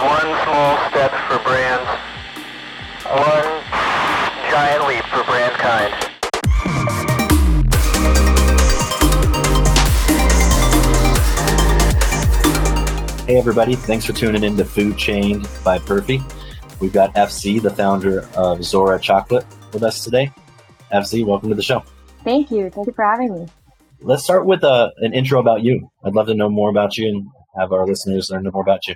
one small step for brands, one giant leap for brand kind. Hey, everybody. Thanks for tuning in to Food Chain by Perfy. We've got FZ, the founder of Zora Chocolate, with us today. FZ, welcome to the show. Thank you. Thank you for having me. Let's start with uh, an intro about you. I'd love to know more about you and have our listeners learn more about you.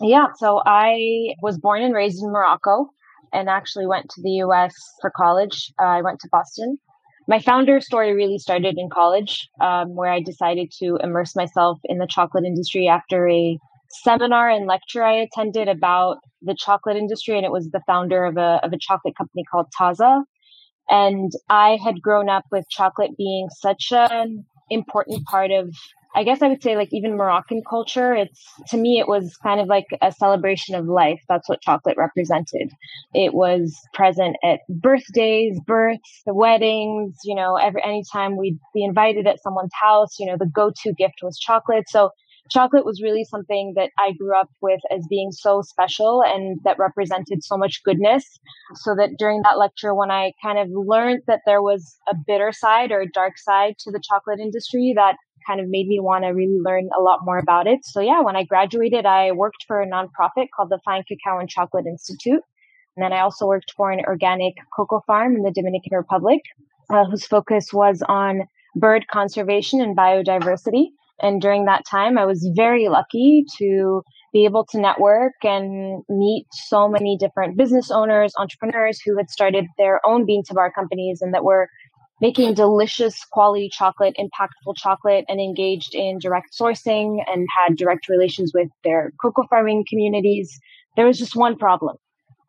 Yeah, so I was born and raised in Morocco and actually went to the US for college. Uh, I went to Boston. My founder story really started in college, um, where I decided to immerse myself in the chocolate industry after a seminar and lecture I attended about the chocolate industry. And it was the founder of a, of a chocolate company called Taza. And I had grown up with chocolate being such an important part of I guess I would say like even Moroccan culture, it's to me it was kind of like a celebration of life. That's what chocolate represented. It was present at birthdays, births, the weddings, you know, every anytime we'd be invited at someone's house, you know, the go-to gift was chocolate. So chocolate was really something that I grew up with as being so special and that represented so much goodness. So that during that lecture, when I kind of learned that there was a bitter side or a dark side to the chocolate industry, that kind of made me want to really learn a lot more about it. So yeah, when I graduated, I worked for a nonprofit called the Fine Cacao and Chocolate Institute. And then I also worked for an organic cocoa farm in the Dominican Republic, uh, whose focus was on bird conservation and biodiversity. And during that time, I was very lucky to be able to network and meet so many different business owners, entrepreneurs who had started their own bean to bar companies and that were making delicious quality chocolate, impactful chocolate, and engaged in direct sourcing and had direct relations with their cocoa farming communities. There was just one problem.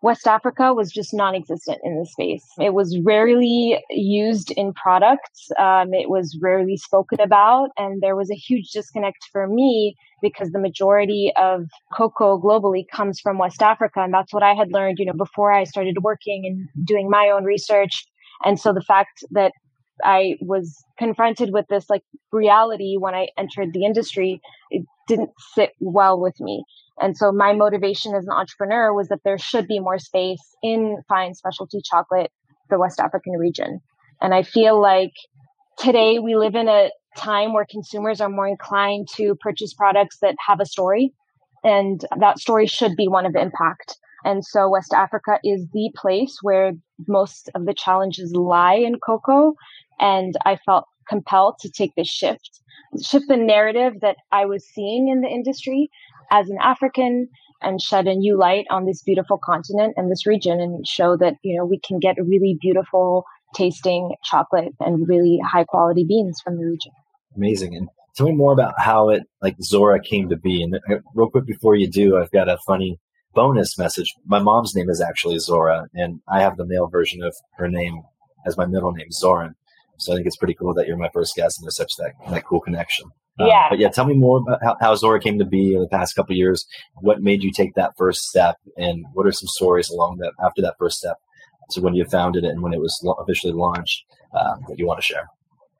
West Africa was just non existent in the space. It was rarely used in products. Um, it was rarely spoken about. And there was a huge disconnect for me because the majority of cocoa globally comes from West Africa. And that's what I had learned, you know, before I started working and doing my own research. And so the fact that I was confronted with this like reality when I entered the industry, it didn't sit well with me. And so my motivation as an entrepreneur was that there should be more space in fine specialty chocolate, the West African region. And I feel like today we live in a time where consumers are more inclined to purchase products that have a story. And that story should be one of impact. And so West Africa is the place where most of the challenges lie in cocoa. And I felt compelled to take this shift, shift the narrative that I was seeing in the industry as an African and shed a new light on this beautiful continent and this region and show that, you know, we can get really beautiful tasting chocolate and really high quality beans from the region. Amazing. And tell me more about how it, like Zora came to be. And uh, real quick before you do, I've got a funny bonus message. My mom's name is actually Zora, and I have the male version of her name as my middle name, Zoran. So I think it's pretty cool that you're my first guest and there's such that, that cool connection. Um, yeah. But yeah, tell me more about how, how Zora came to be in the past couple years. What made you take that first step, and what are some stories along that after that first step to when you founded it and when it was officially launched uh, that you want to share?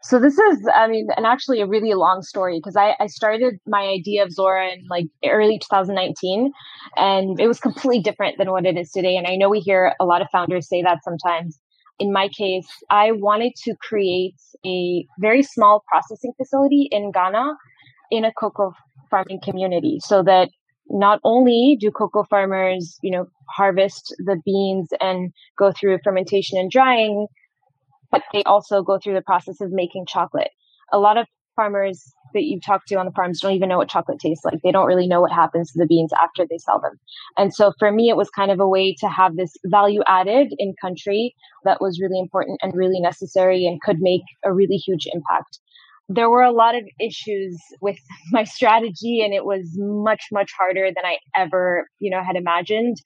So this is, I mean, and actually a really long story because I, I started my idea of Zora in like early 2019, and it was completely different than what it is today. And I know we hear a lot of founders say that sometimes. In my case, I wanted to create a very small processing facility in Ghana in a cocoa farming community so that not only do cocoa farmers, you know, harvest the beans and go through fermentation and drying, but they also go through the process of making chocolate. A lot of farmers that you talk to on the farms don't even know what chocolate tastes like. They don't really know what happens to the beans after they sell them. And so for me, it was kind of a way to have this value added in country that was really important and really necessary and could make a really huge impact. There were a lot of issues with my strategy and it was much, much harder than I ever, you know, had imagined.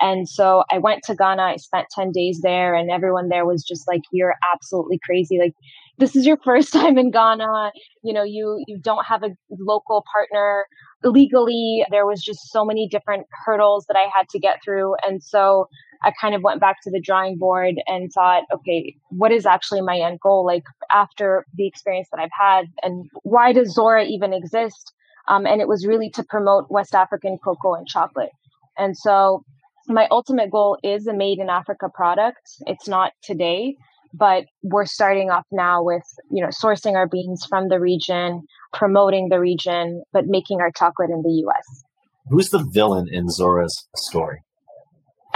And so I went to Ghana. I spent 10 days there, and everyone there was just like, You're absolutely crazy. Like, this is your first time in Ghana. You know, you, you don't have a local partner legally. There was just so many different hurdles that I had to get through. And so I kind of went back to the drawing board and thought, okay, what is actually my end goal? Like, after the experience that I've had, and why does Zora even exist? Um, and it was really to promote West African cocoa and chocolate. And so my ultimate goal is a made in Africa product. It's not today, but we're starting off now with, you know, sourcing our beans from the region, promoting the region, but making our chocolate in the US. Who's the villain in Zora's story?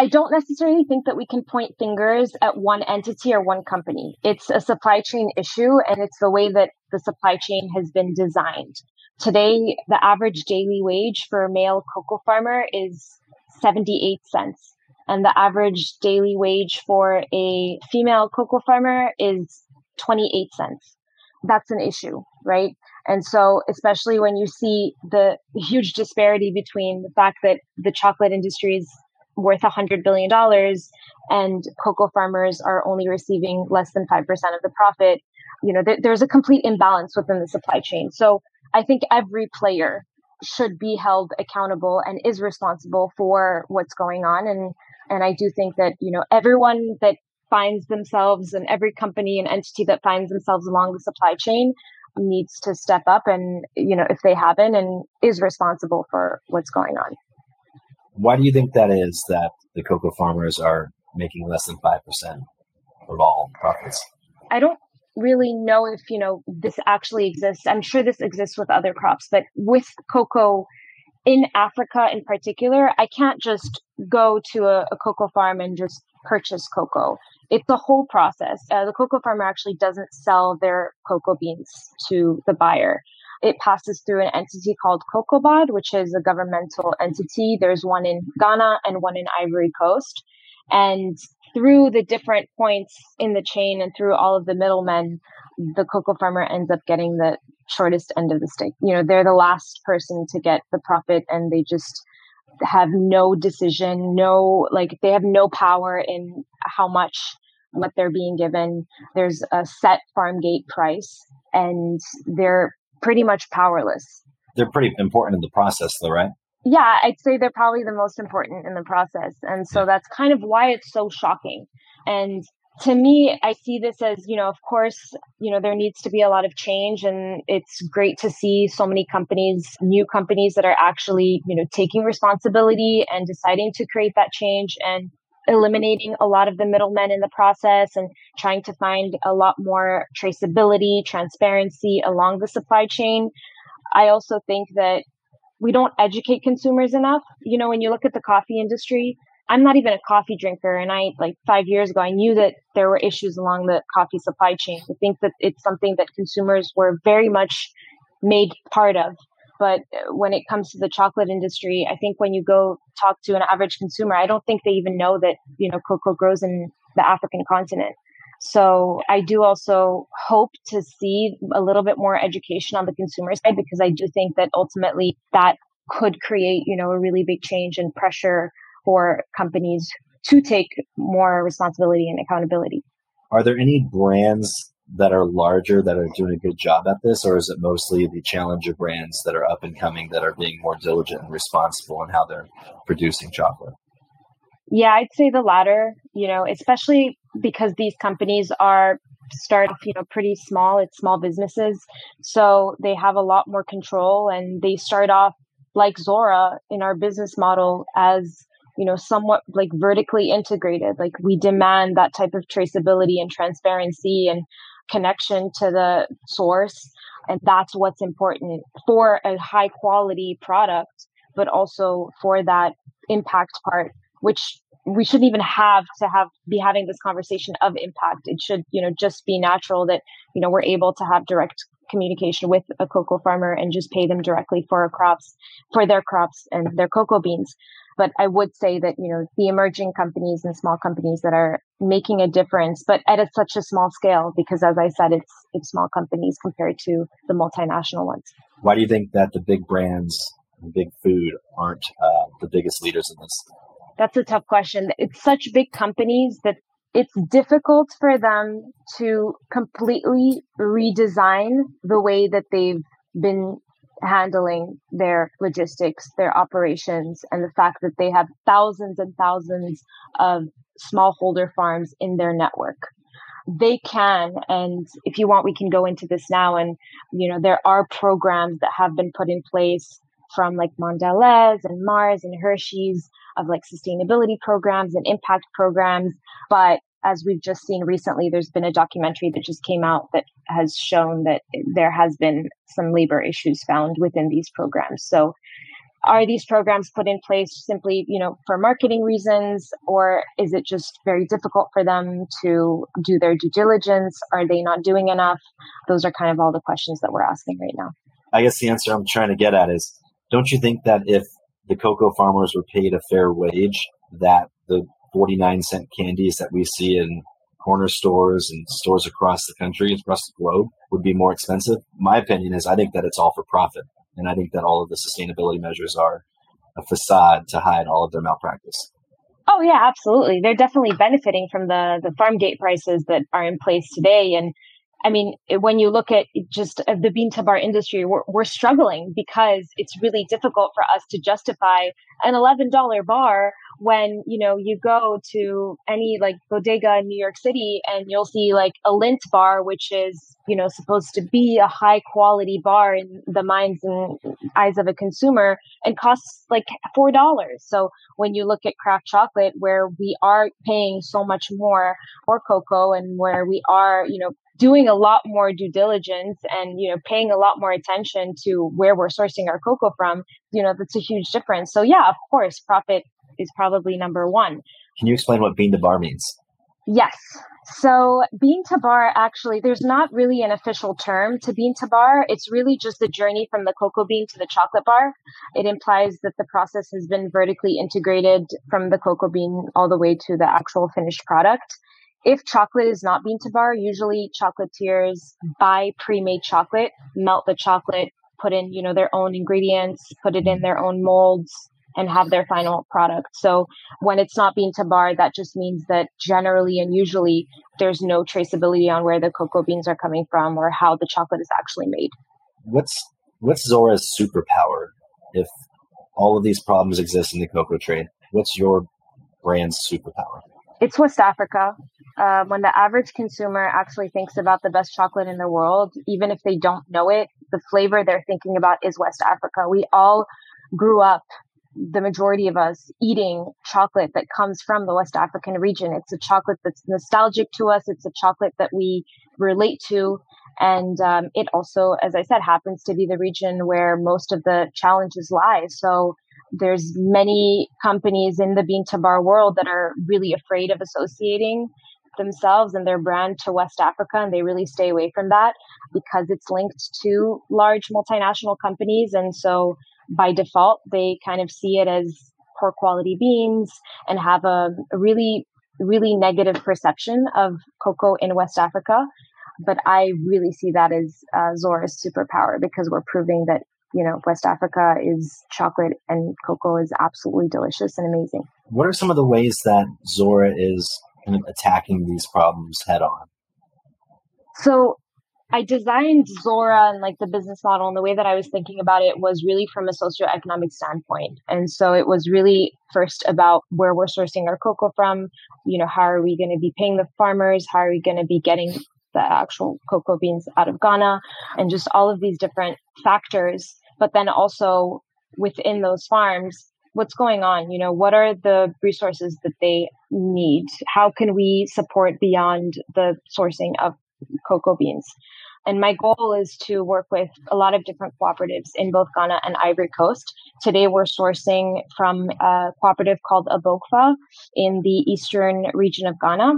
I don't necessarily think that we can point fingers at one entity or one company. It's a supply chain issue and it's the way that the supply chain has been designed. Today, the average daily wage for a male cocoa farmer is 78 cents. And the average daily wage for a female cocoa farmer is 28 cents. That's an issue, right? And so, especially when you see the huge disparity between the fact that the chocolate industry is worth $100 billion and cocoa farmers are only receiving less than 5% of the profit, you know, th- there's a complete imbalance within the supply chain. So I think every player should be held accountable and is responsible for what's going on. And, and I do think that, you know, everyone that finds themselves and every company and entity that finds themselves along the supply chain needs to step up and, you know, if they haven't and is responsible for what's going on. Why do you think that is that the cocoa farmers are making less than 5% of all profits? I don't really know if, you know, this actually exists. I'm sure this exists with other crops, but with cocoa in Africa in particular, I can't just go to a, a cocoa farm and just purchase cocoa. It's a whole process. Uh, the cocoa farmer actually doesn't sell their cocoa beans to the buyer it passes through an entity called COCOBOD, which is a governmental entity. There's one in Ghana and one in Ivory Coast. And through the different points in the chain and through all of the middlemen, the cocoa farmer ends up getting the shortest end of the stick. You know, they're the last person to get the profit and they just have no decision, no, like they have no power in how much what they're being given. There's a set farm gate price and they're pretty much powerless. They're pretty important in the process, though, right? Yeah, I'd say they're probably the most important in the process. And so that's kind of why it's so shocking. And to me, I see this as, you know, of course, you know, there needs to be a lot of change and it's great to see so many companies, new companies that are actually, you know, taking responsibility and deciding to create that change and eliminating a lot of the middlemen in the process and trying to find a lot more traceability, transparency along the supply chain. I also think that we don't educate consumers enough. You know, when you look at the coffee industry, I'm not even a coffee drinker. And I, like five years ago, I knew that there were issues along the coffee supply chain. I think that it's something that consumers were very much made part of. But uh, when it comes to the chocolate industry, I think when you go talk to an average consumer, I don't think they even know that, you know, cocoa grows in the African continent. So I do also hope to see a little bit more education on the consumer side because I do think that ultimately that could create, you know, a really big change and pressure for companies to take more responsibility and accountability. Are there any brands that are larger that are doing a good job at this, or is it mostly the challenger brands that are up and coming that are being more diligent and responsible in how they're producing chocolate? Yeah, I'd say the latter, you know, especially because these companies are start you know pretty small it's small businesses so they have a lot more control and they start off like zora in our business model as you know somewhat like vertically integrated like we demand that type of traceability and transparency and connection to the source. And that's what's important for a high quality product, but also for that impact part, which we shouldn't even have to have be having this conversation of impact. It should, you know, just be natural that, you know, we're able to have direct communication with a cocoa farmer and just pay them directly for our crops, for their crops and their cocoa beans. But I would say that, you know, the emerging companies and small companies that are making a difference, but at a, such a small scale, because as I said, it's, it's small companies compared to the multinational ones. Why do you think that the big brands and big food aren't uh, the biggest leaders in this? That's a tough question. It's such big companies that it's difficult for them to completely redesign the way that they've been handling their logistics, their operations, and the fact that they have thousands and thousands of smallholder farms in their network. they can and if you want we can go into this now and you know there are programs that have been put in place from like Mondelez and Mars and Hershey's of like sustainability programs and impact programs but as we've just seen recently there's been a documentary that just came out that has shown that there has been some labor issues found within these programs. So are these programs put in place simply you know for marketing reasons or is it just very difficult for them to do their due diligence? Are they not doing enough? Those are kind of all the questions that we're asking right now. I guess the answer i'm trying to get at is don't you think that if the cocoa farmers were paid a fair wage that the 49 cent candies that we see in corner stores and stores across the country across the globe would be more expensive my opinion is i think that it's all for profit and I think that all of the sustainability measures are a facade to hide all of their malpractice. Oh yeah, absolutely. They're definitely benefiting from the the farm gate prices that are in place today. And I mean, when you look at just uh, the bean to bar industry, we're, we're struggling because it's really difficult for us to justify an $11 bar when you know you go to any like bodega in New York City and you'll see like a Lindt bar, which is you know supposed to be a high quality bar in the minds and eyes of a consumer, and costs like four dollars. So when you look at craft chocolate, where we are paying so much more for cocoa, and where we are you know doing a lot more due diligence and you know paying a lot more attention to where we're sourcing our cocoa from you know that's a huge difference so yeah of course profit is probably number one. Can you explain what bean to bar means? Yes. So bean to bar actually, there's not really an official term to bean to bar. It's really just the journey from the cocoa bean to the chocolate bar. It implies that the process has been vertically integrated from the cocoa bean all the way to the actual finished product. If chocolate is not bean to bar, usually chocolatiers buy pre-made chocolate, melt the chocolate, put in, you know, their own ingredients, put it in their own molds, and have their final product. So when it's not bean to bar, that just means that generally and usually there's no traceability on where the cocoa beans are coming from or how the chocolate is actually made. What's what's Zora's superpower if all of these problems exist in the cocoa trade? What's your brand's superpower? It's West Africa. Uh, when the average consumer actually thinks about the best chocolate in the world, even if they don't know it, the flavor they're thinking about is West Africa. We all grew up the majority of us eating chocolate that comes from the West African region. It's a chocolate that's nostalgic to us. It's a chocolate that we relate to. And um, it also, as I said, happens to be the region where most of the challenges lie. So there's many companies in the bean to bar world that are really afraid of associating themselves and their brand to West Africa, and they really stay away from that because it's linked to large multinational companies. And so by default, they kind of see it as poor quality beans and have a, really, really negative perception of cocoa in West Africa. But I really see that as uh, Zora's superpower because we're proving that you know West Africa is chocolate and cocoa is absolutely delicious and amazing. What are some of the ways that Zora is kind of attacking these problems head on? So I designed Zora and like the business model and the way that I was thinking about it was really from a socioeconomic standpoint. And so it was really first about where we're sourcing our cocoa from, you know, how are we going to be paying the farmers? How are we going to be getting the actual cocoa beans out of Ghana and just all of these different factors. But then also within those farms, what's going on? You know, what are the resources that they need? How can we support beyond the sourcing of cocoa beans. And my goal is to work with a lot of different cooperatives in both Ghana and Ivory Coast. Today, we're sourcing from a cooperative called ABOCFA in the eastern region of Ghana.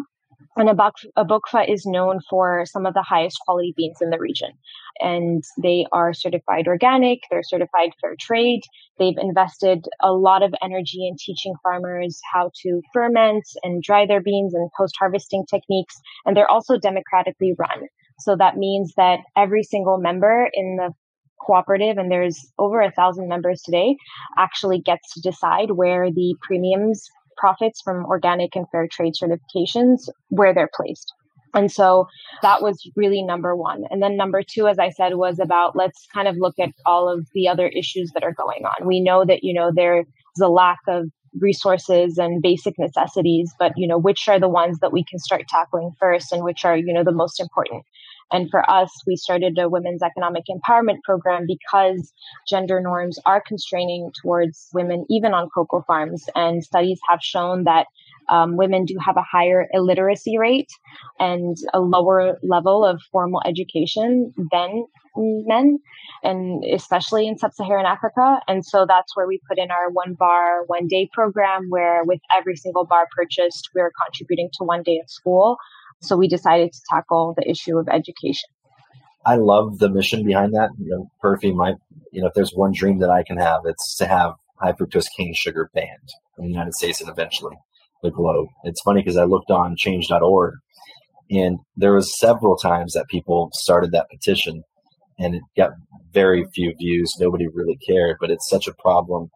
And ABOCFA is known for some of the highest quality beans in the region. And they are certified organic, they're certified fair trade. They've invested a lot of energy in teaching farmers how to ferment and dry their beans and post harvesting techniques. And they're also democratically run. So that means that every single member in the cooperative, and there's over a thousand members today, actually gets to decide where the premiums profits from organic and fair trade certifications where they're placed. And so that was really number one. And then number two, as I said, was about let's kind of look at all of the other issues that are going on. We know that, you know, there's a lack of resources and basic necessities, but you know, which are the ones that we can start tackling first and which are, you know, the most important. And for us, we started a women's economic empowerment program because gender norms are constraining towards women, even on cocoa farms. And studies have shown that um, women do have a higher illiteracy rate and a lower level of formal education than men, and especially in sub Saharan Africa. And so that's where we put in our one bar, one day program, where with every single bar purchased, we're contributing to one day of school. So we decided to tackle the issue of education. I love the mission behind that. You know, Perfy, my, you know, if there's one dream that I can have, it's to have high fructose cane sugar banned in the United States and eventually the globe. It's funny because I looked on change.org and there was several times that people started that petition and it got very few views. Nobody really cared, but it's such a problem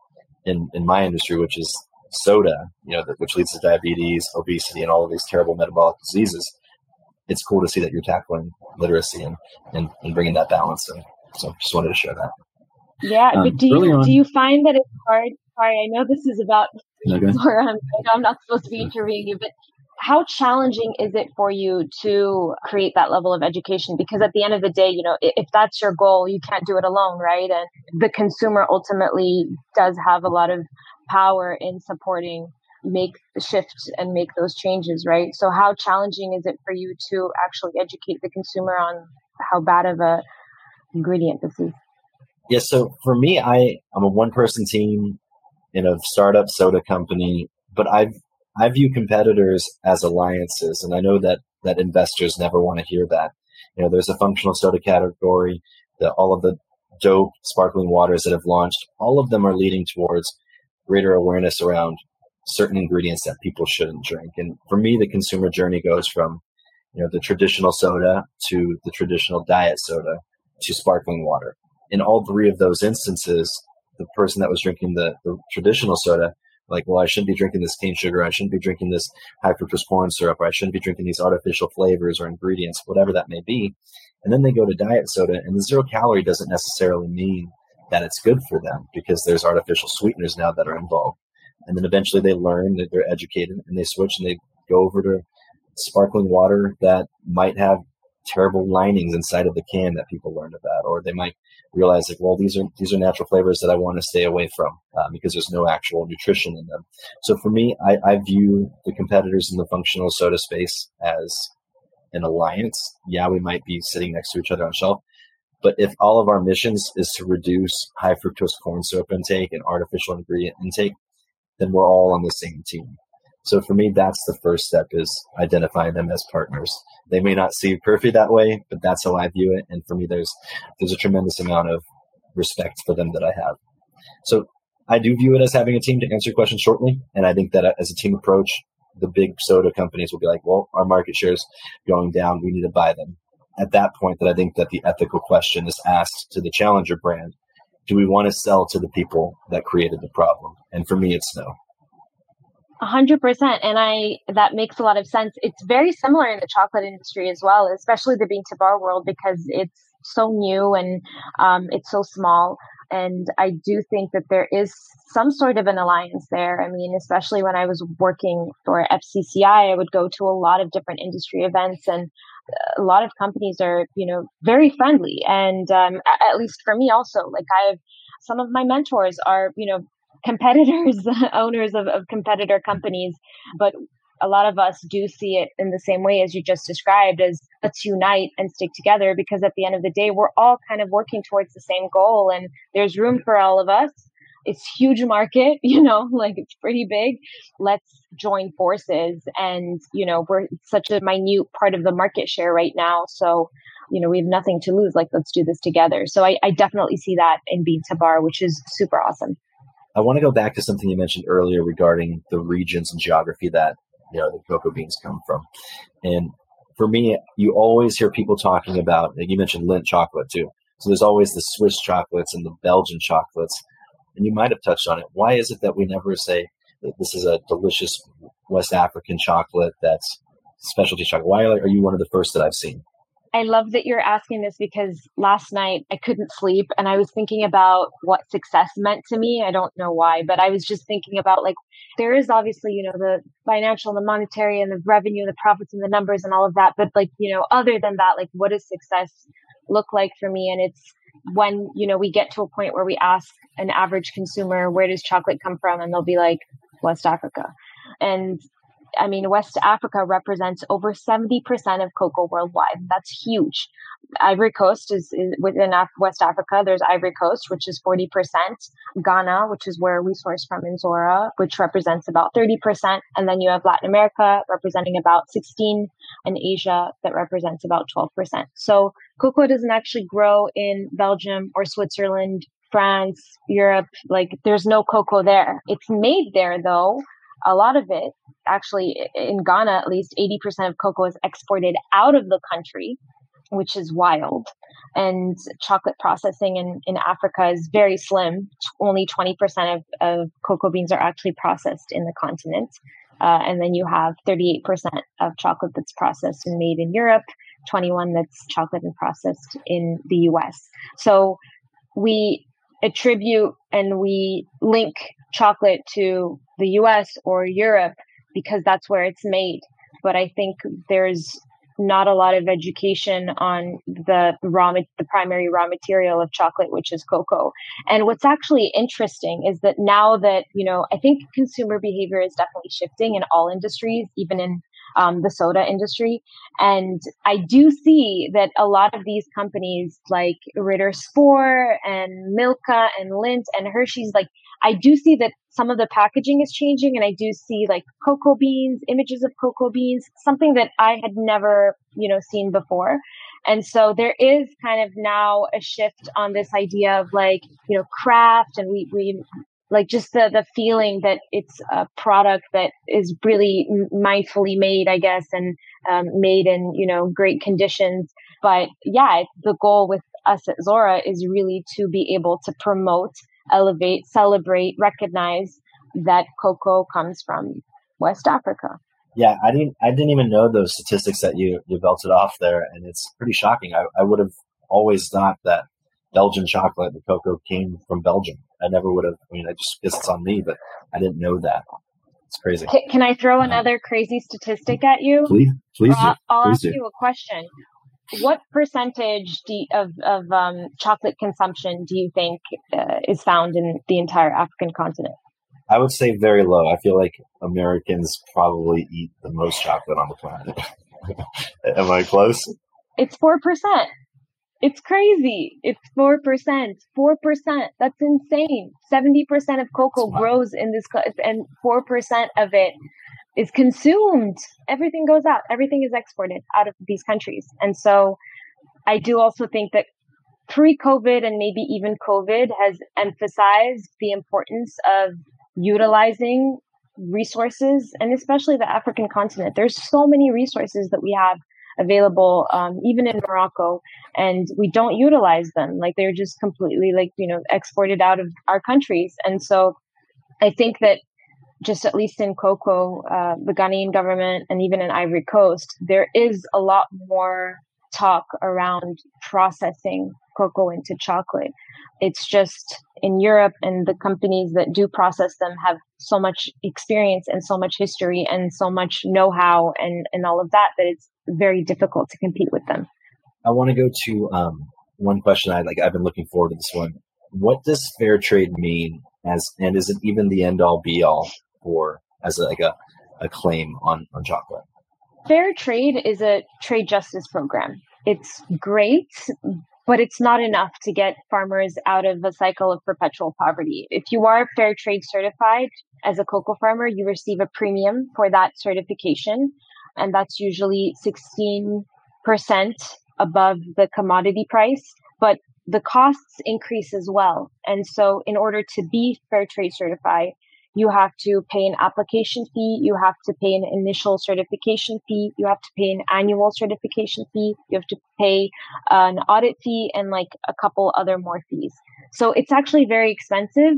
in, in my industry, which is soda, you know, which leads to diabetes, obesity, and all of these terrible metabolic diseases. It's cool to see that you're tackling literacy and, and, and bringing that balance in. So just wanted to share that. Yeah, um, but do you, do you find that it's hard? Sorry, I know this is about okay. I'm, I'm not supposed to be interviewing you, but how challenging is it for you to create that level of education because at the end of the day you know if that's your goal you can't do it alone right and the consumer ultimately does have a lot of power in supporting make the shift and make those changes right so how challenging is it for you to actually educate the consumer on how bad of a ingredient this is yeah so for me i i'm a one person team in a startup soda company but i've I view competitors as alliances, and I know that that investors never want to hear that. You know, there's a functional soda category, that all of the dope sparkling waters that have launched, all of them are leading towards greater awareness around certain ingredients that people shouldn't drink. And for me, the consumer journey goes from, you know, the traditional soda to the traditional diet soda to sparkling water. In all three of those instances, the person that was drinking the, the traditional soda like, well, I shouldn't be drinking this cane sugar. I shouldn't be drinking this high fructose corn syrup. Or I shouldn't be drinking these artificial flavors or ingredients, whatever that may be. And then they go to diet soda, and the zero calorie doesn't necessarily mean that it's good for them because there's artificial sweeteners now that are involved. And then eventually they learn that they're educated and they switch and they go over to sparkling water that might have terrible linings inside of the can that people learned about, or they might realize like, well, these are these are natural flavors that I want to stay away from uh, because there's no actual nutrition in them. So for me, I, I view the competitors in the functional soda space as an alliance. Yeah, we might be sitting next to each other on shelf, but if all of our missions is to reduce high fructose corn syrup intake and artificial ingredient intake, then we're all on the same team. So for me, that's the first step is identifying them as partners. They may not see Perfy that way, but that's how I view it. And for me, there's there's a tremendous amount of respect for them that I have. So I do view it as having a team to answer your question shortly. And I think that as a team approach, the big soda companies will be like, well, our market share is going down. We need to buy them. At that point, that I think that the ethical question is asked to the challenger brand. Do we want to sell to the people that created the problem? And for me, it's no. A hundred percent. And I, that makes a lot of sense. It's very similar in the chocolate industry as well, especially the bean to bar world because it's so new and um, it's so small. And I do think that there is some sort of an alliance there. I mean, especially when I was working for FCCI, I would go to a lot of different industry events and a lot of companies are, you know, very friendly. And um, at least for me also, like I've, some of my mentors are, you know, competitors, owners of, of competitor companies, but a lot of us do see it in the same way as you just described as let's unite and stick together because at the end of the day we're all kind of working towards the same goal and there's room for all of us it's huge market you know like it's pretty big let's join forces and you know we're such a minute part of the market share right now so you know we have nothing to lose like let's do this together so i, I definitely see that in bean to bar which is super awesome I want to go back to something you mentioned earlier regarding the regions and geography that you know the cocoa beans come from. And for me, you always hear people talking about. Like you mentioned Lindt chocolate too. So there's always the Swiss chocolates and the Belgian chocolates, and you might have touched on it. Why is it that we never say this is a delicious West African chocolate that's specialty chocolate? Why are you one of the first that I've seen? I love that you're asking this because last night I couldn't sleep and I was thinking about what success meant to me. I don't know why, but I was just thinking about like there is obviously, you know, the financial and the monetary and the revenue, and the profits and the numbers and all of that. But like, you know, other than that, like what does success look like for me? And it's when, you know, we get to a point where we ask an average consumer, where does chocolate come from? And they'll be like, West Africa. And I mean, West Africa represents over 70% of cocoa worldwide. That's huge. Ivory Coast is, is within West Africa. There's Ivory Coast, which is 40%. Ghana, which is where we source from in Zora, which represents about 30%. And then you have Latin America representing about 16 and Asia that represents about 12%. So cocoa doesn't actually grow in Belgium or Switzerland, France, Europe. Like there's no cocoa there. It's made there though a lot of it, actually, in Ghana, at least 80% of cocoa is exported out of the country, which is wild. And chocolate processing in, in Africa is very slim. Only 20% of, of cocoa beans are actually processed in the continent. Uh, and then you have 38% of chocolate that's processed and made in Europe, 21 that's chocolate and processed in the US. So we attribute and we link chocolate to the US or Europe because that's where it's made. But I think there's not a lot of education on the raw the primary raw material of chocolate which is cocoa and what's actually interesting is that now that you know i think consumer behavior is definitely shifting in all industries even in um, the soda industry. And I do see that a lot of these companies like Ritter Sport and Milka and Lindt and Hershey's, like, I do see that some of the packaging is changing and I do see like cocoa beans, images of cocoa beans, something that I had never, you know, seen before. And so there is kind of now a shift on this idea of like, you know, craft and we, we like just the the feeling that it's a product that is really mindfully made i guess and um, made in you know great conditions but yeah the goal with us at zora is really to be able to promote elevate celebrate recognize that cocoa comes from west africa yeah i didn't i didn't even know those statistics that you you belted off there and it's pretty shocking i, I would have always thought that Belgian chocolate, the cocoa came from Belgium. I never would have. I mean, I just guess it's on me, but I didn't know that. It's crazy. Can, can I throw um, another crazy statistic at you? Please, please I'll. I'll please ask do. you a question. What percentage you, of of um, chocolate consumption do you think uh, is found in the entire African continent? I would say very low. I feel like Americans probably eat the most chocolate on the planet. Am I close? It's four percent. It's crazy. It's 4%. 4%. That's insane. 70% of cocoa grows in this, and 4% of it is consumed. Everything goes out. Everything is exported out of these countries. And so I do also think that pre COVID and maybe even COVID has emphasized the importance of utilizing resources and especially the African continent. There's so many resources that we have available um, even in Morocco, and we don't utilize them. Like they're just completely like you know exported out of our countries, and so I think that just at least in cocoa, uh, the Ghanaian government and even in Ivory Coast, there is a lot more talk around processing cocoa into chocolate. It's just in Europe and the companies that do process them have so much experience and so much history and so much know-how and, and all of that that it's very difficult to compete with them. I want to go to um, one question I like. I've been looking forward to this one. What does fair trade mean as, and is it even the end all be all for as a, like a, a claim on, on chocolate? Fair trade is a trade justice program. It's great, but it's not enough to get farmers out of a cycle of perpetual poverty. If you are fair trade certified as a cocoa farmer, you receive a premium for that certification, and that's usually 16% above the commodity price. But the costs increase as well. And so, in order to be fair trade certified, you have to pay an application fee, you have to pay an initial certification fee, you have to pay an annual certification fee, you have to pay uh, an audit fee, and like a couple other more fees. So it's actually very expensive.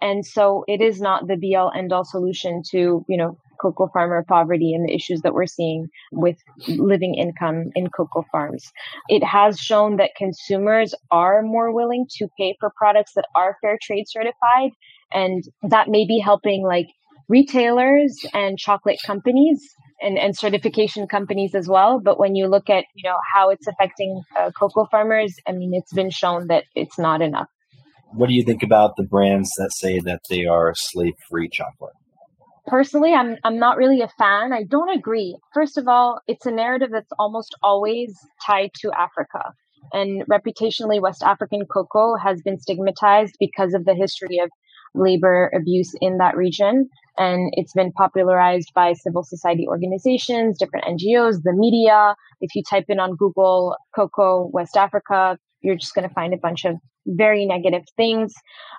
And so it is not the be all end all solution to, you know, cocoa farmer poverty and the issues that we're seeing with living income in cocoa farms. It has shown that consumers are more willing to pay for products that are fair trade certified. And that may be helping like retailers and chocolate companies and, and certification companies as well. But when you look at, you know, how it's affecting uh, cocoa farmers, I mean, it's been shown that it's not enough. What do you think about the brands that say that they are slave-free chocolate? Personally, I'm I'm not really a fan. I don't agree. First of all, it's a narrative that's almost always tied to Africa. And reputationally, West African cocoa has been stigmatized because of the history of labor abuse in that region. And it's been popularized by civil society organizations, different NGOs, the media. If you type in on Google cocoa West Africa, you're just going to find a bunch of very negative things.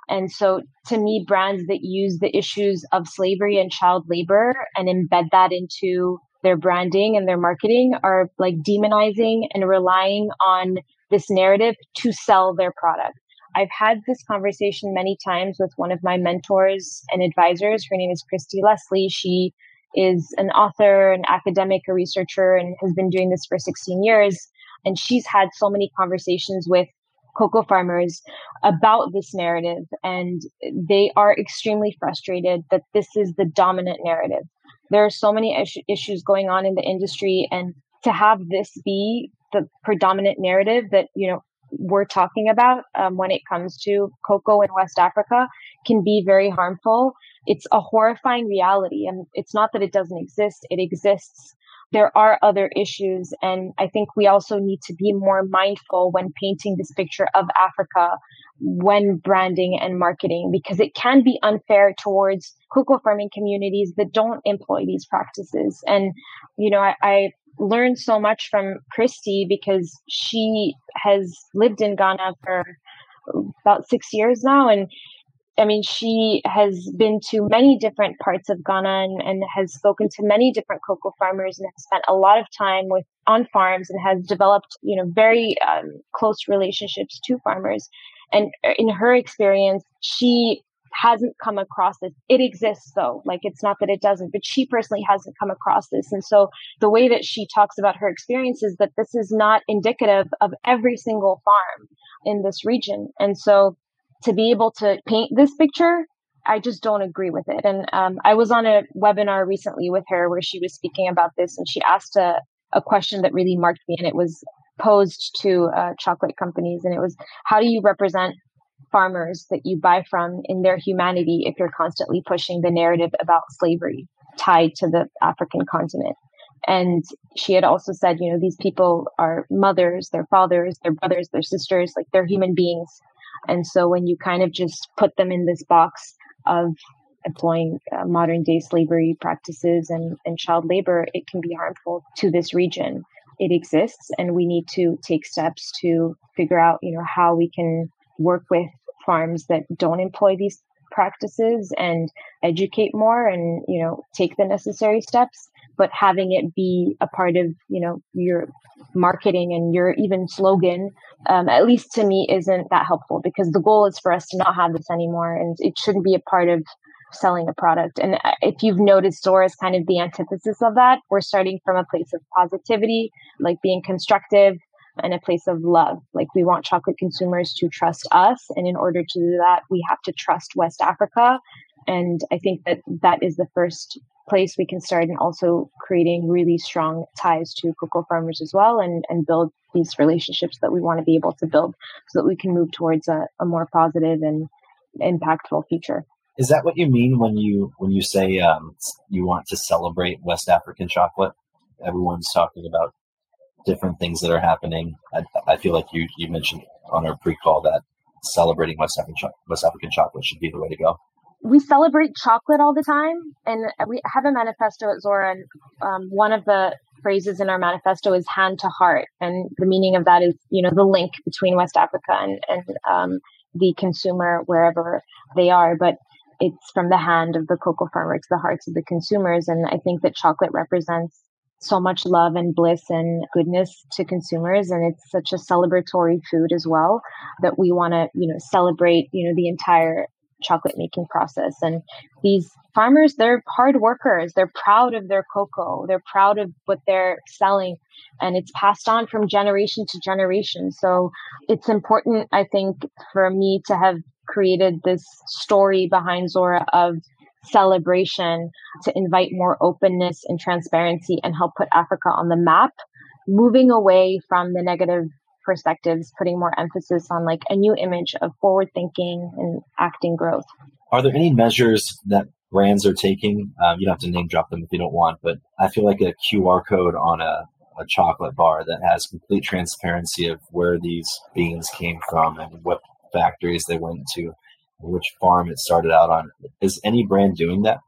And so to me, brands that use the issues of slavery and child labor and embed that into their branding and their marketing are like demonizing and relying on this narrative to sell their product. I've had this conversation many times with one of my mentors and advisors. Her name is Kristy Leissle. She is an author, an academic, a researcher, and has been doing this for 16 years. And she's had so many conversations with cocoa farmers about this narrative, and they are extremely frustrated that this is the dominant narrative. There are so many is- issues going on in the industry, and to have this be the predominant narrative that you know we're talking about um, when it comes to cocoa in West Africa can be very harmful. It's a horrifying reality, and it's not that it doesn't exist; it exists there are other issues. And I think we also need to be more mindful when painting this picture of Africa when branding and marketing, because it can be unfair towards cocoa farming communities that don't employ these practices. And, you know, I, I learned so much from Kristy because she has lived in Ghana for about six years now. And I mean, she has been to many different parts of Ghana and, and, has spoken to many different cocoa farmers and has spent a lot of time with on farms and has developed, you know, very um, close relationships to farmers. And uh, in her experience, she hasn't come across this. It exists though. Like it's not that it doesn't, but she personally hasn't come across this. And so the way that she talks about her experience is that this is not indicative of every single farm in this region. And so to be able to paint this picture, I just don't agree with it. And um, I was on a webinar recently with her where she was speaking about this, and she asked a, a question that really marked me, and it was posed to uh, chocolate companies, and it was, "How do you represent farmers that you buy from in their humanity if you're constantly pushing the narrative about slavery tied to the African continent?" And she had also said, you know, these people are mothers, their fathers, their brothers, their sisters, like they're human beings and so when you kind of just put them in this box of employing uh, modern day slavery practices and, and child labor, it can be harmful to this region. It exists, and we need to take steps to figure out, you know, how we can work with farms that don't employ these practices and educate more and you know take the necessary steps but having it be a part of you know your marketing and your even slogan um, at least to me isn't that helpful because the goal is for us to not have this anymore and it shouldn't be a part of selling a product and uh, if you've noticed Zora is kind of the antithesis of that we're starting from a place of positivity like being constructive and a place of love. Like we want chocolate consumers to trust us. And in order to do that, we have to trust West Africa. And I think that that is the first place we can start and also creating really strong ties to cocoa farmers as well and, and build these relationships that we want to be able to build so that we can move towards a, a more positive and impactful future. Is that what you mean when you when you say um, you want to celebrate West African chocolate? Everyone's talking about different things that are happening. I, I feel like you, you mentioned on our pre-call that celebrating West African, West African chocolate should be the way to go. We celebrate chocolate all the time, and we have a manifesto at Zora. And um, one of the phrases in our manifesto is "hand to heart," and the meaning of that is, you know, the link between West Africa and, and um, the consumer wherever they are. But it's from the hand of the cocoa farmer to the hearts of the consumers, and I think that chocolate represents so much love and bliss and goodness to consumers and it's such a celebratory food as well that we want to you know celebrate you know the entire chocolate making process. And these farmers, they're hard workers. They're proud of their cocoa. They're proud of what they're selling. And it's passed on from generation to generation. So it's important, I think, for me to have created this story behind Zora of celebration to invite more openness and transparency and help put Africa on the map, moving away from the negative perspectives, putting more emphasis on like a new image of forward thinking and acting growth. Are there any measures that brands are taking? Um, you don't have to name drop them if you don't want, but I feel like a QR code on a, a chocolate bar that has complete transparency of where these beans came from and what factories they went to, which farm it started out on. Is any brand doing that?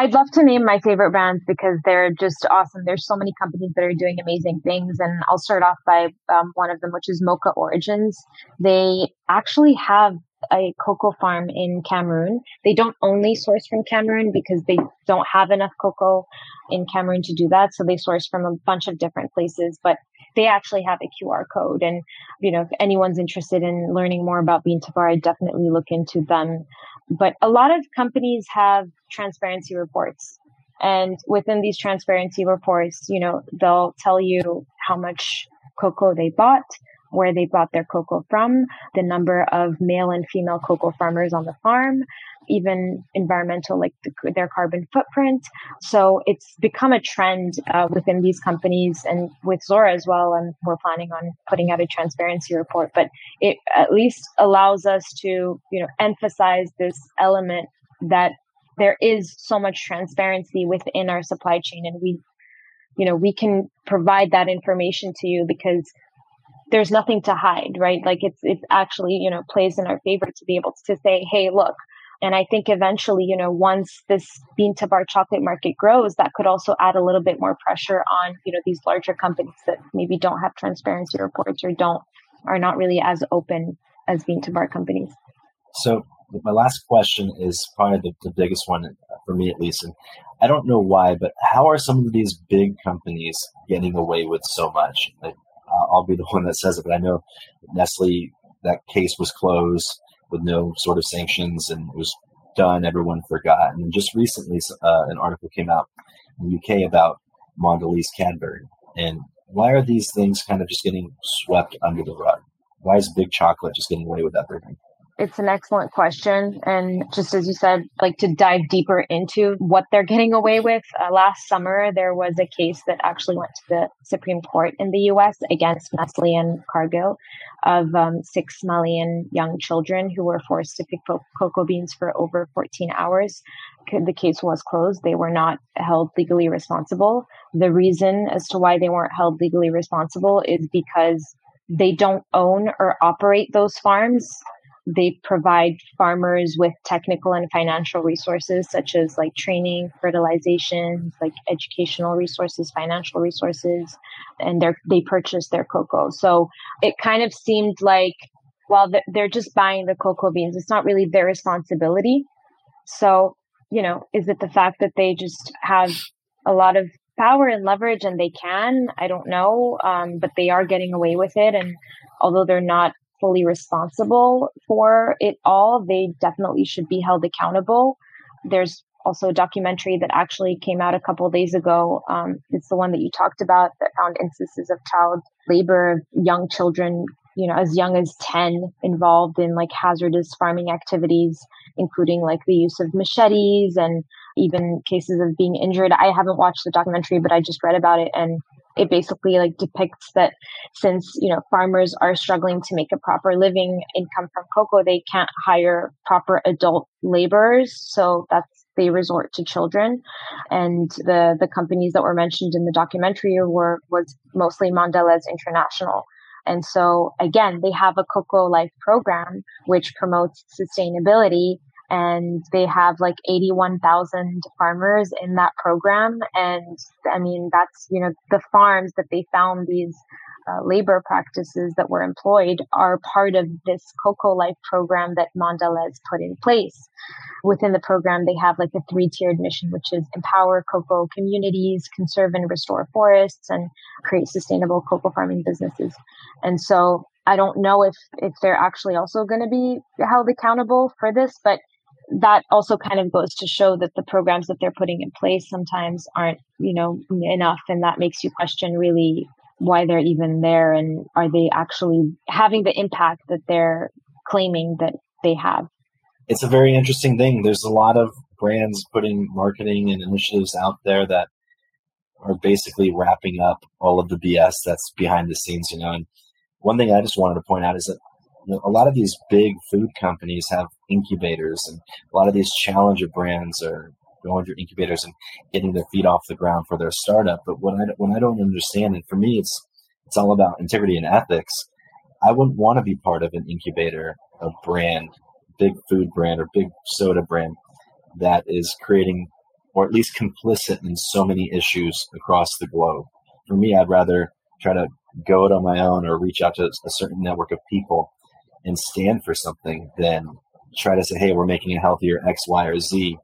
I'd love to name my favorite brands because they're just awesome. There's so many companies that are doing amazing things. And I'll start off by um, one of them, which is Mocha Origins. They actually have a cocoa farm in Cameroon. They don't only source from Cameroon because they don't have enough cocoa in Cameroon to do that. So they source from a bunch of different places, but they actually have a QR code. And, you know, if anyone's interested in learning more about Bean to Bar, I definitely look into them. But a lot of companies have transparency reports. And within these transparency reports, you know, they'll tell you how much cocoa they bought, where they bought their cocoa from, the number of male and female cocoa farmers on the farm, even environmental, like the, their carbon footprint. So it's become a trend uh, within these companies and with Zora as well. And we're planning on putting out a transparency report, but it at least allows us to, you know, emphasize this element that there is so much transparency within our supply chain and we you know we can provide that information to you because there's nothing to hide, right? Like it's it's actually, you know, plays in our favor to be able to say, hey, look. And I think eventually, you know, once this bean to bar chocolate market grows, that could also add a little bit more pressure on, you know, these larger companies that maybe don't have transparency reports or don't are not really as open as bean to bar companies. So my last question is probably the, the biggest one for me at least. And I don't know why, but how are some of these big companies getting away with so much? Like, I'll be the one that says it, but I know Nestle, that case was closed with no sort of sanctions and it was done. Everyone forgot. And just recently, uh, an article came out in the UK about Mondelez Cadbury. And why are these things kind of just getting swept under the rug? Why is big chocolate just getting away with everything? It's an excellent question. And just as you said, like to dive deeper into what they're getting away with. Uh, last summer, there was a case that actually went to the Supreme Court in the US against Nestle and of um, six Malian young children who were forced to pick cocoa beans for over 14 hours. The case was closed. They were not held legally responsible. The reason as to why they weren't held legally responsible is because they don't own or operate those farms they provide farmers with technical and financial resources such as like training, fertilization, like educational resources, financial resources, and they they purchase their cocoa. So it kind of seemed like well they're just buying the cocoa beans. It's not really their responsibility. So you know, is it the fact that they just have a lot of power and leverage and they can? I don't know, um, but they are getting away with it and although they're not fully responsible for it all, they definitely should be held accountable. There's also a documentary that actually came out a couple days ago. Um, it's the one that you talked about that found instances of child labor, young children, you know, as young as 10 involved in like hazardous farming activities, including like the use of machetes and even cases of being injured. I haven't watched the documentary, but I just read about it. And it basically like depicts that since you know farmers are struggling to make a proper living income from cocoa they can't hire proper adult laborers. So that's they resort to children. And the the companies that were mentioned in the documentary were was mostly Mondelez International. And so again they have a cocoa life program which promotes sustainability and they have like 81,000 farmers in that program. And I mean, that's, you know, the farms that they found these uh, labor practices that were employed are part of this Cocoa Life program that Mondelez put in place. Within the program, they have like a three tiered mission, which is empower cocoa communities, conserve and restore forests, and create sustainable cocoa farming businesses. And so I don't know if, if they're actually also going to be held accountable for this, but that also kind of goes to show that the programs that they're putting in place sometimes aren't, you know, enough. And that makes you question really why they're even there and are they actually having the impact that they're claiming that they have. It's a very interesting thing. There's a lot of brands putting marketing and initiatives out there that are basically wrapping up all of the BS that's behind the scenes, you know. And one thing I just wanted to point out is that a lot of these big food companies have incubators, and a lot of these challenger brands are going through incubators and getting their feet off the ground for their startup. But what I what I don't understand, and for me, it's it's all about integrity and ethics. I wouldn't want to be part of an incubator, a brand, big food brand or big soda brand that is creating or at least complicit in so many issues across the globe. For me, I'd rather try to go it on my own or reach out to a certain network of people and stand for something than try to say, hey, we're making a healthier X, Y, or Z,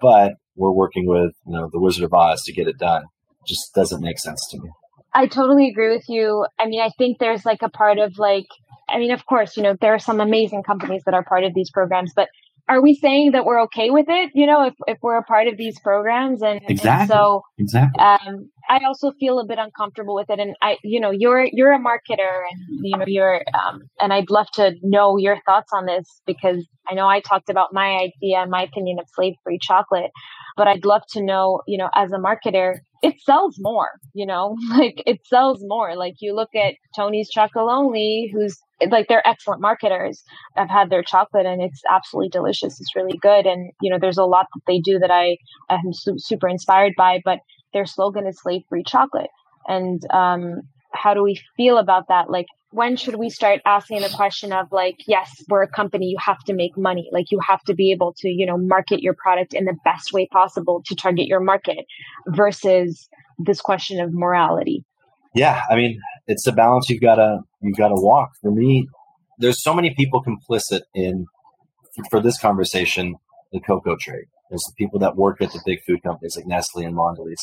but we're working with you know the Wizard of Oz to get it done. Just doesn't make sense to me. I totally agree with you. I mean, I think there's like a part of like, I mean, of course, you know, there are some amazing companies that are part of these programs, but are we saying that we're okay with it? You know, if, if we're a part of these programs and, exactly. and so exactly. Um, I also feel a bit uncomfortable with it. And I, you know, you're, you're a marketer and, you know, you're, um, and I'd love to know your thoughts on this because I know I talked about my idea, my opinion of slave free chocolate, but I'd love to know, you know, as a marketer, it sells more, you know, like it sells more. Like you look at Tony's Chocolonely, who's like they're excellent marketers. I've had their chocolate and it's absolutely delicious. It's really good. And, you know, there's a lot that they do that I am su- super inspired by, but their slogan is slave free chocolate. And um, how do we feel about that? Like, when should we start asking the question of like, yes, we're a company, you have to make money. Like you have to be able to, you know, market your product in the best way possible to target your market versus this question of morality. Yeah, I mean, it's a balance you've got to you've got to walk. For me, there's so many people complicit in for this conversation the cocoa trade. There's the people that work at the big food companies like Nestle and Mondelez.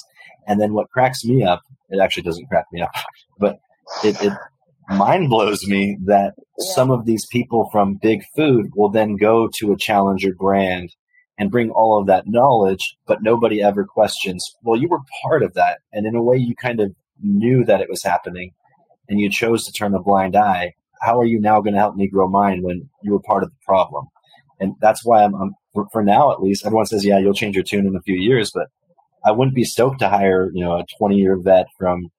And then what cracks me up, it actually doesn't crack me up, but it, it mind blows me that yeah. some of these people from big food will then go to a challenger brand and bring all of that knowledge, but nobody ever questions, well, you were part of that. And in a way, you kind of knew that it was happening and you chose to turn a blind eye. How are you now going to help me grow mine when you were part of the problem? And that's why I'm, I'm for, for now at least. Everyone says, yeah, you'll change your tune in a few years, but I wouldn't be stoked to hire, you know, a 20 year vet from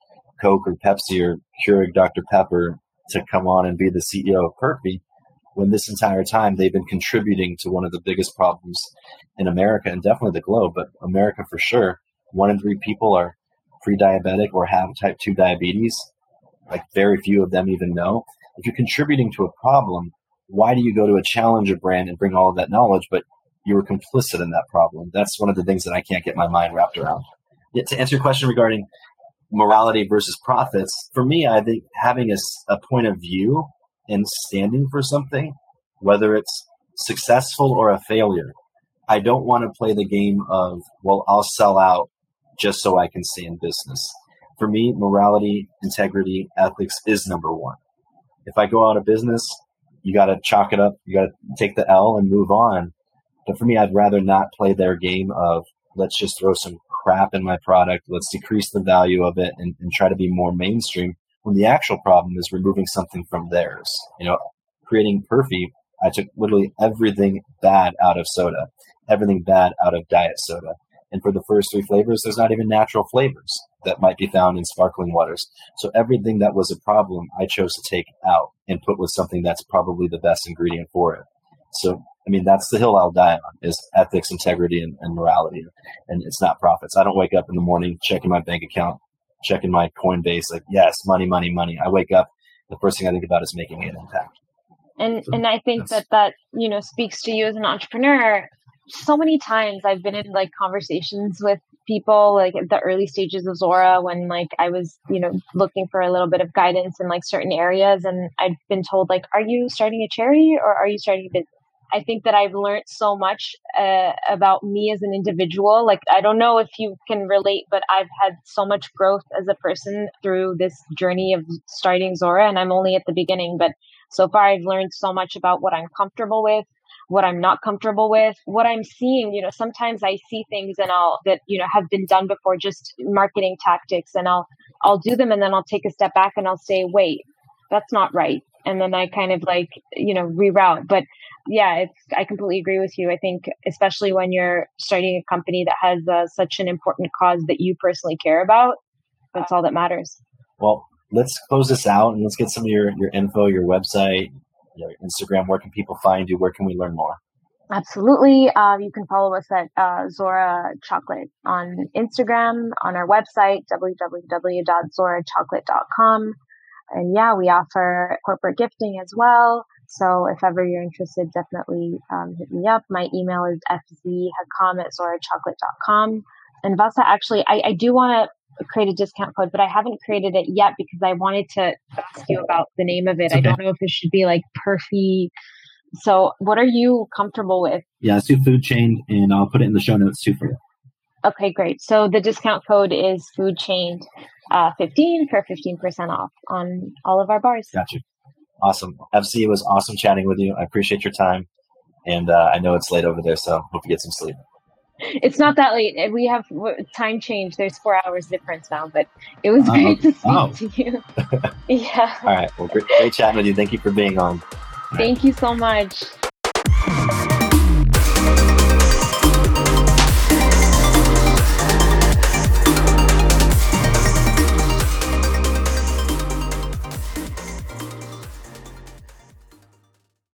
Coke or Pepsi or Keurig Dr. Pepper to come on and be the CEO of Perfy when this entire time they've been contributing to one of the biggest problems in America and definitely the globe, but America for sure. One in three people are pre diabetic or have type 2 diabetes. Like very few of them even know. If you're contributing to a problem, why do you go to a challenger brand and bring all of that knowledge, but you were complicit in that problem? That's one of the things that I can't get my mind wrapped around. Yeah, to answer your question regarding morality versus profits, for me, I think having a, a point of view and standing for something, whether it's successful or a failure, I don't want to play the game of, well, I'll sell out just so I can stay in business. For me, morality, integrity, ethics is number one. If I go out of business, you got to chalk it up. You got to take the L and move on. But for me, I'd rather not play their game of let's just throw some crap in my product. Let's decrease the value of it and, and try to be more mainstream when the actual problem is removing something from theirs. You know, creating Perfy, I took literally everything bad out of soda, everything bad out of diet soda. And for the first three flavors, there's not even natural flavors that might be found in sparkling waters. So everything that was a problem, I chose to take out and put with something that's probably the best ingredient for it. So, I mean, that's the hill I'll die on is ethics, integrity, and, and morality. And it's not profits. I don't wake up in the morning checking my bank account, checking my Coinbase, like, yes, money, money, money. I wake up, the first thing I think about is making an impact. And, so and I think that that, you know, speaks to you as an entrepreneur so many times I've been in like conversations with people like at the early stages of Zora when like I was, you know, looking for a little bit of guidance in like certain areas and I've been told like, are you starting a charity or are you starting a business? I think that I've learned so much uh, about me as an individual. Like, I don't know if you can relate, but I've had so much growth as a person through this journey of starting Zora, and I'm only at the beginning. But so far, I've learned so much about what I'm comfortable with, what I'm not comfortable with, what I'm seeing. You know, sometimes I see things and I'll that you know have been done before, just marketing tactics, and I'll I'll do them and then I'll take a step back and I'll say, wait, that's not right, and then I kind of like you know reroute. But yeah, it's I completely agree with you. I think especially when you're starting a company that has uh, such an important cause that you personally care about, that's all that matters. Well, let's close this out and let's get some of your your info, your website, your Instagram. Where can people find you? Where can we learn more? Absolutely. Uh, you can follow us at uh, Zora Chocolate on Instagram, on our website, www.zorachocolate.com. And yeah, we offer corporate gifting as well. So if ever you're interested, definitely um, hit me up. My email is fzhakam at zorachocolate.com. And Vasa, actually, I, I do want to create a discount code, but I haven't created it yet because I wanted to ask you about the name of it. Okay. I don't know if it should be like Perfy. So what are you comfortable with? Yeah, do food chain, and I'll put it in the show notes too for you. Okay, great. So the discount code is food chained uh, 15 for 15% off on all of our bars. Gotcha. Awesome. FZ, it was awesome chatting with you. I appreciate your time. And uh, I know it's late over there, so hope you get some sleep. It's not that late. We have time change. There's four hours difference now, but it was great to speak oh. to you. yeah. All right. Well, great, great chatting with you. Thank you for being on. Thank you so much.